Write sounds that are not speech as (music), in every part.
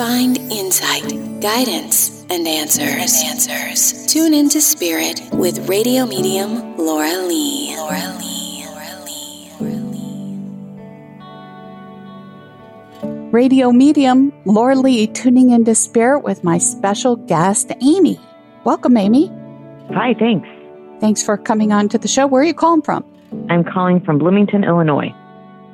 find insight, guidance, and answers. answers. Tune into Spirit with radio medium Laura Lee. Laura Lee. Laura Lee. Laura Lee. Radio medium Laura Lee tuning into Spirit with my special guest, Amy. Welcome, Amy. Hi, thanks. Thanks for coming on to the show. Where are you calling from? I'm calling from Bloomington, Illinois.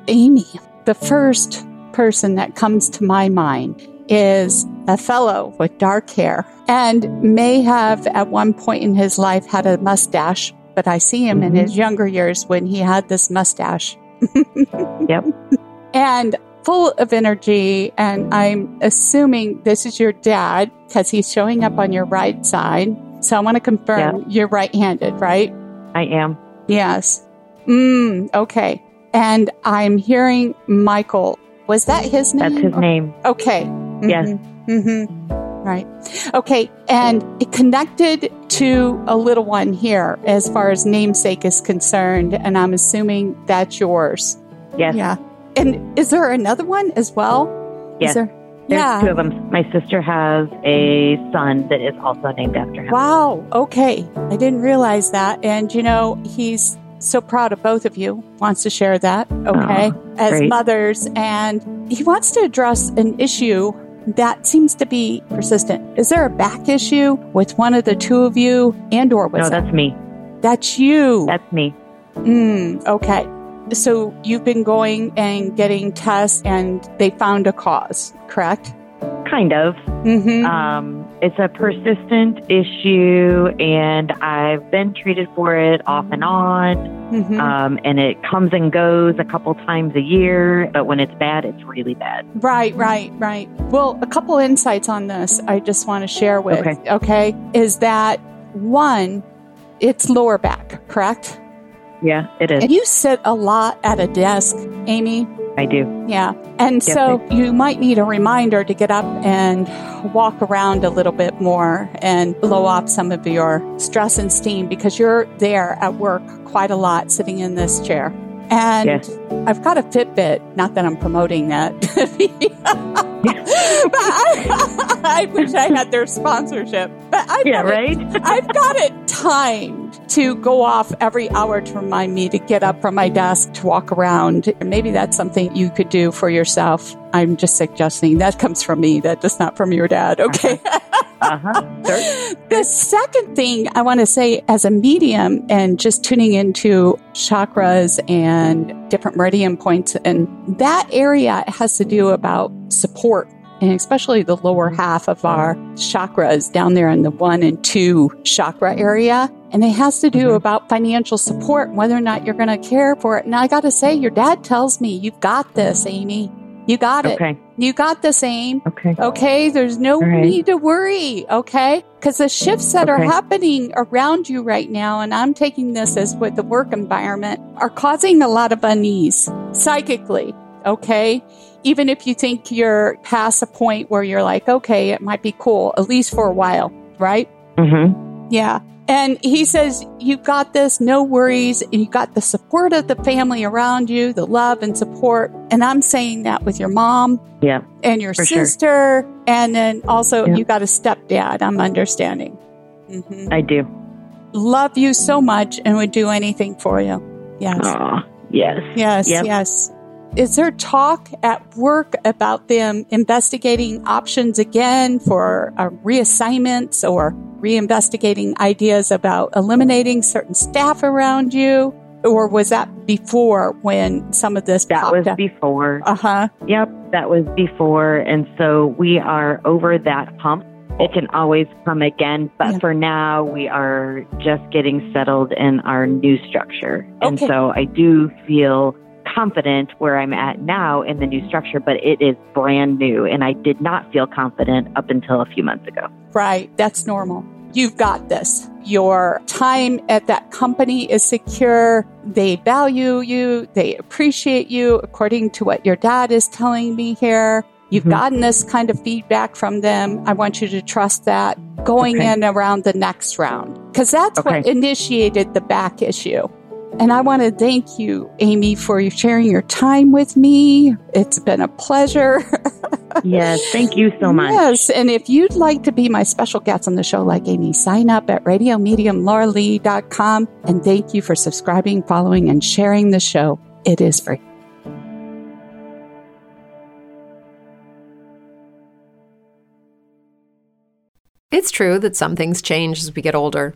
Amy, the first person that comes to my mind is a fellow with dark hair and may have at one point in his life had a mustache, but I see him mm-hmm. in his younger years when he had this mustache. (laughs) yep. And full of energy. And I'm assuming this is your dad because he's showing up on your right side. So I want to confirm you're right handed, right? I am. Yes. Mm, okay. And I'm hearing Michael. Was that his name? That's his name. Okay. Mm-hmm. Yes. Mm-hmm. Right. Okay. And it connected to a little one here as far as namesake is concerned. And I'm assuming that's yours. Yes. Yeah. And is there another one as well? Yes. There, There's yeah. two of them. My sister has a son that is also named after him. Wow. Okay. I didn't realize that. And, you know, he's so proud of both of you. Wants to share that, okay, oh, as mothers. And he wants to address an issue that seems to be persistent. Is there a back issue with one of the two of you and or with No, that's me. That's you. That's me. Mm, okay. So you've been going and getting tests and they found a cause, correct? Kind of. Mm-hmm. Um, it's a persistent issue, and I've been treated for it off and on. Mm-hmm. Um, and it comes and goes a couple times a year, but when it's bad, it's really bad. Right, right, right. Well, a couple insights on this I just want to share with. Okay. okay is that one, it's lower back, correct? Yeah, it is. And you sit a lot at a desk, Amy. I do. Yeah. And yes, so you might need a reminder to get up and walk around a little bit more and blow off some of your stress and steam because you're there at work quite a lot sitting in this chair. And yes. I've got a Fitbit, not that I'm promoting that. (laughs) I, (laughs) I, wish I had their sponsorship. But I've yeah, right? It, I've got it timed to go off every hour to remind me to get up from my desk to walk around. Maybe that's something you could do for yourself. I'm just suggesting that comes from me. That does not from your dad. Okay. Uh-huh. (laughs) uh-huh. Sure. The second thing I want to say as a medium and just tuning into chakras and different meridian points and that area has to do about support and especially the lower half of our chakras down there in the one and two chakra area. And it has to do mm-hmm. about financial support, whether or not you're going to care for it. And I got to say, your dad tells me you've got this, Amy. You got it. Okay. You got the same. Okay. Okay. There's no right. need to worry. Okay. Because the shifts that okay. are happening around you right now, and I'm taking this as with the work environment, are causing a lot of unease psychically. Okay. Even if you think you're past a point where you're like, okay, it might be cool, at least for a while, right? Mm-hmm. Yeah. And he says, You got this, no worries. You got the support of the family around you, the love and support. And I'm saying that with your mom yeah, and your sister. Sure. And then also, yeah. you got a stepdad, I'm understanding. Mm-hmm. I do. Love you so much and would do anything for you. Yes. Aww, yes. Yes, yep. yes. Is there talk at work about them investigating options again for uh, reassignments or reinvestigating ideas about eliminating certain staff around you? Or was that before when some of this That was up? before. Uh huh. Yep, that was before. And so we are over that hump. It can always come again, but yeah. for now, we are just getting settled in our new structure. Okay. And so I do feel confident where I'm at now in the new structure, but it is brand new. And I did not feel confident up until a few months ago. Right. That's normal. You've got this. Your time at that company is secure. They value you. They appreciate you according to what your dad is telling me here. You've mm-hmm. gotten this kind of feedback from them. I want you to trust that going okay. in around the next round because that's okay. what initiated the back issue. And I want to thank you, Amy, for sharing your time with me. It's been a pleasure. (laughs) yes, thank you so much. Yes, and if you'd like to be my special guest on the show like Amy, sign up at radiomediumlauralee.com and thank you for subscribing, following, and sharing the show. It is free. It's true that some things change as we get older.